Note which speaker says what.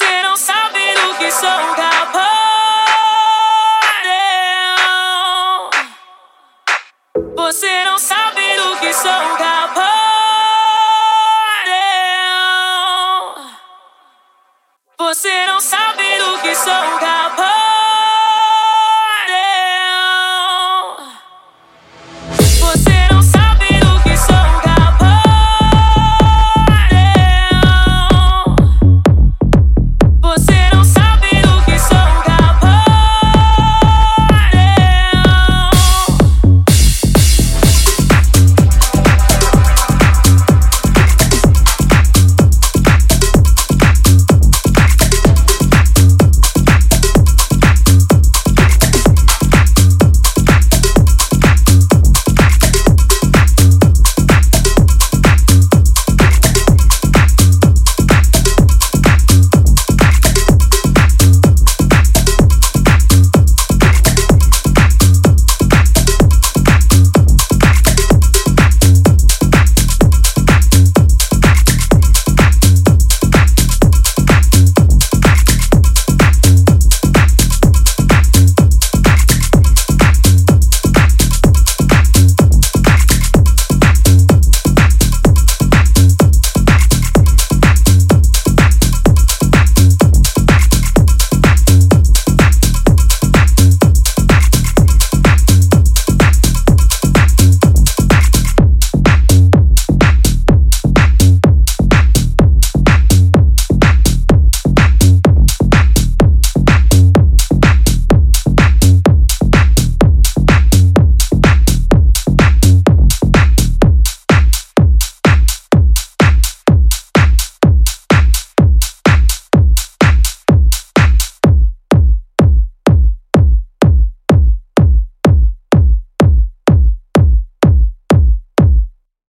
Speaker 1: Você não sabe do que sou capaz. Você não sabe do que sou capaz. Você não sabe.